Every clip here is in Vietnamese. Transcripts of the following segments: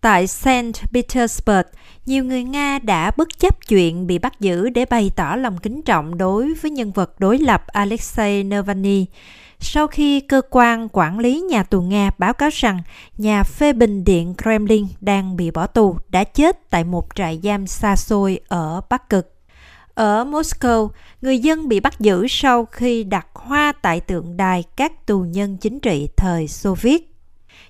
Tại Saint Petersburg, nhiều người Nga đã bất chấp chuyện bị bắt giữ để bày tỏ lòng kính trọng đối với nhân vật đối lập Alexei Navalny. Sau khi cơ quan quản lý nhà tù Nga báo cáo rằng nhà phê bình điện Kremlin đang bị bỏ tù đã chết tại một trại giam xa xôi ở Bắc Cực. Ở Moscow, người dân bị bắt giữ sau khi đặt hoa tại tượng đài các tù nhân chính trị thời Xô Viết.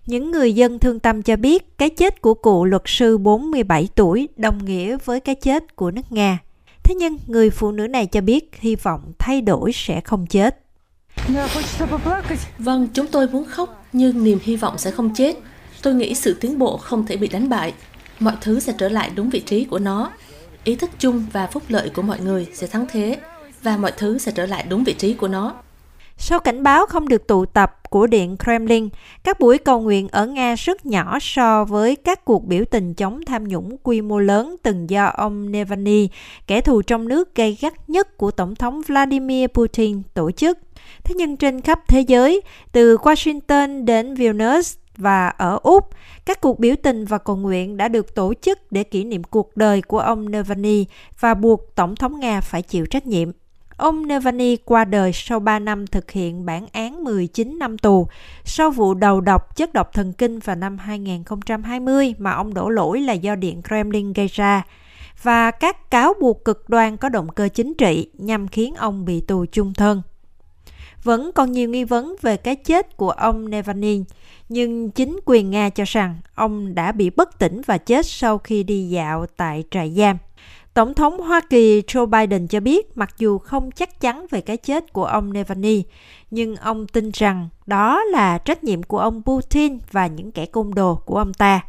Những người dân thương tâm cho biết cái chết của cụ luật sư 47 tuổi đồng nghĩa với cái chết của nước Nga. Thế nhưng người phụ nữ này cho biết hy vọng thay đổi sẽ không chết. Vâng, chúng tôi muốn khóc nhưng niềm hy vọng sẽ không chết. Tôi nghĩ sự tiến bộ không thể bị đánh bại. Mọi thứ sẽ trở lại đúng vị trí của nó. Ý thức chung và phúc lợi của mọi người sẽ thắng thế và mọi thứ sẽ trở lại đúng vị trí của nó. Sau cảnh báo không được tụ tập của Điện Kremlin, các buổi cầu nguyện ở Nga rất nhỏ so với các cuộc biểu tình chống tham nhũng quy mô lớn từng do ông Navalny, kẻ thù trong nước gây gắt nhất của Tổng thống Vladimir Putin, tổ chức. Thế nhưng trên khắp thế giới, từ Washington đến Vilnius và ở Úc, các cuộc biểu tình và cầu nguyện đã được tổ chức để kỷ niệm cuộc đời của ông Navalny và buộc Tổng thống Nga phải chịu trách nhiệm. Ông Navalny qua đời sau 3 năm thực hiện bản án 19 năm tù sau vụ đầu độc chất độc thần kinh vào năm 2020 mà ông đổ lỗi là do Điện Kremlin gây ra và các cáo buộc cực đoan có động cơ chính trị nhằm khiến ông bị tù chung thân. Vẫn còn nhiều nghi vấn về cái chết của ông Navalny, nhưng chính quyền Nga cho rằng ông đã bị bất tỉnh và chết sau khi đi dạo tại trại giam. Tổng thống Hoa Kỳ Joe Biden cho biết mặc dù không chắc chắn về cái chết của ông Navalny, nhưng ông tin rằng đó là trách nhiệm của ông Putin và những kẻ côn đồ của ông ta.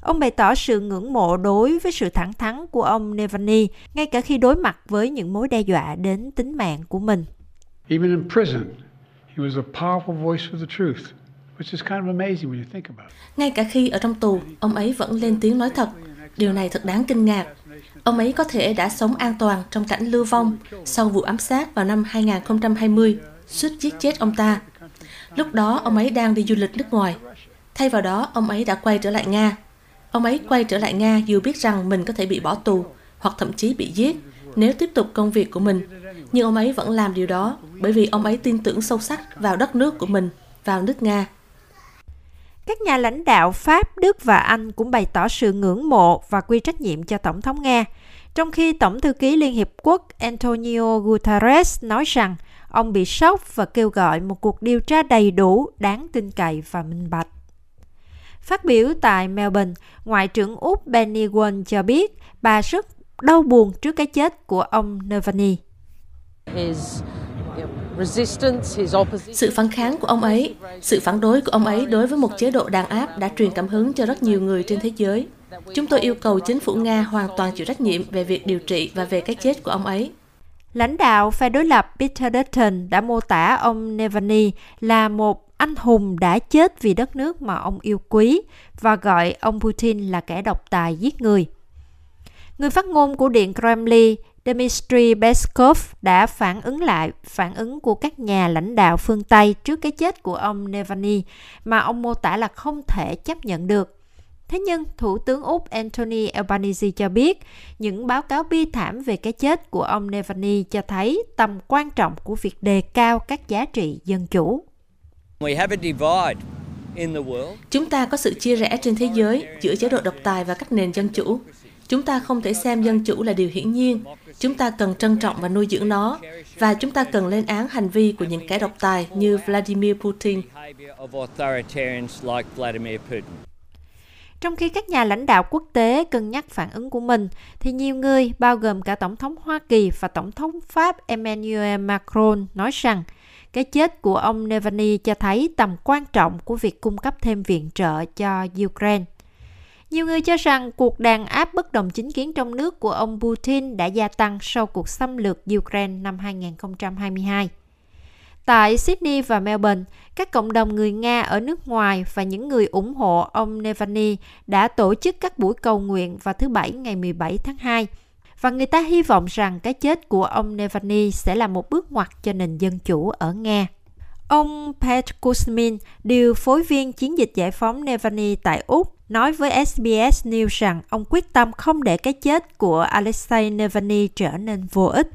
Ông bày tỏ sự ngưỡng mộ đối với sự thẳng thắn của ông Navalny, ngay cả khi đối mặt với những mối đe dọa đến tính mạng của mình. Even in prison, he was a powerful voice for the truth. Ngay cả khi ở trong tù, ông ấy vẫn lên tiếng nói thật. Điều này thật đáng kinh ngạc. Ông ấy có thể đã sống an toàn trong cảnh lưu vong sau vụ ám sát vào năm 2020, suýt giết chết ông ta. Lúc đó, ông ấy đang đi du lịch nước ngoài. Thay vào đó, ông ấy đã quay trở lại Nga. Ông ấy quay trở lại Nga dù biết rằng mình có thể bị bỏ tù hoặc thậm chí bị giết nếu tiếp tục công việc của mình. Nhưng ông ấy vẫn làm điều đó bởi vì ông ấy tin tưởng sâu sắc vào đất nước của mình, vào nước Nga. Các nhà lãnh đạo Pháp, Đức và Anh cũng bày tỏ sự ngưỡng mộ và quy trách nhiệm cho Tổng thống Nga, trong khi Tổng thư ký Liên Hiệp Quốc Antonio Guterres nói rằng ông bị sốc và kêu gọi một cuộc điều tra đầy đủ, đáng tin cậy và minh bạch. Phát biểu tại Melbourne, Ngoại trưởng Úc Benny Wong cho biết bà rất đau buồn trước cái chết của ông Navalny. Sự phản kháng của ông ấy, sự phản đối của ông ấy đối với một chế độ đàn áp đã truyền cảm hứng cho rất nhiều người trên thế giới. Chúng tôi yêu cầu chính phủ Nga hoàn toàn chịu trách nhiệm về việc điều trị và về cái chết của ông ấy. Lãnh đạo phe đối lập Peter Dutton đã mô tả ông Navalny là một anh hùng đã chết vì đất nước mà ông yêu quý và gọi ông Putin là kẻ độc tài giết người. Người phát ngôn của Điện Kremlin Dmitry Peskov đã phản ứng lại phản ứng của các nhà lãnh đạo phương Tây trước cái chết của ông Navalny mà ông mô tả là không thể chấp nhận được. Thế nhưng, Thủ tướng Úc Anthony Albanese cho biết những báo cáo bi thảm về cái chết của ông Navalny cho thấy tầm quan trọng của việc đề cao các giá trị dân chủ. Chúng ta có sự chia rẽ trên thế giới giữa chế độ độc tài và các nền dân chủ. Chúng ta không thể xem dân chủ là điều hiển nhiên. Chúng ta cần trân trọng và nuôi dưỡng nó, và chúng ta cần lên án hành vi của những kẻ độc tài như Vladimir Putin. Trong khi các nhà lãnh đạo quốc tế cân nhắc phản ứng của mình, thì nhiều người, bao gồm cả Tổng thống Hoa Kỳ và Tổng thống Pháp Emmanuel Macron, nói rằng cái chết của ông Navalny cho thấy tầm quan trọng của việc cung cấp thêm viện trợ cho Ukraine. Nhiều người cho rằng cuộc đàn áp bất đồng chính kiến trong nước của ông Putin đã gia tăng sau cuộc xâm lược Ukraine năm 2022. Tại Sydney và Melbourne, các cộng đồng người Nga ở nước ngoài và những người ủng hộ ông Navalny đã tổ chức các buổi cầu nguyện vào thứ Bảy ngày 17 tháng 2. Và người ta hy vọng rằng cái chết của ông Navalny sẽ là một bước ngoặt cho nền dân chủ ở Nga. Ông Pat Kuzmin, điều phối viên chiến dịch giải phóng Navalny tại Úc, nói với SBS News rằng ông quyết tâm không để cái chết của Alexei Navalny trở nên vô ích.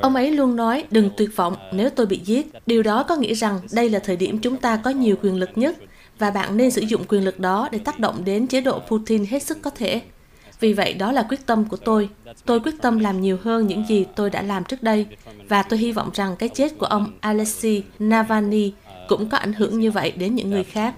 Ông ấy luôn nói, đừng tuyệt vọng nếu tôi bị giết. Điều đó có nghĩa rằng đây là thời điểm chúng ta có nhiều quyền lực nhất và bạn nên sử dụng quyền lực đó để tác động đến chế độ Putin hết sức có thể. Vì vậy đó là quyết tâm của tôi. Tôi quyết tâm làm nhiều hơn những gì tôi đã làm trước đây và tôi hy vọng rằng cái chết của ông Alexei Navalny cũng có ảnh hưởng như vậy đến những người khác.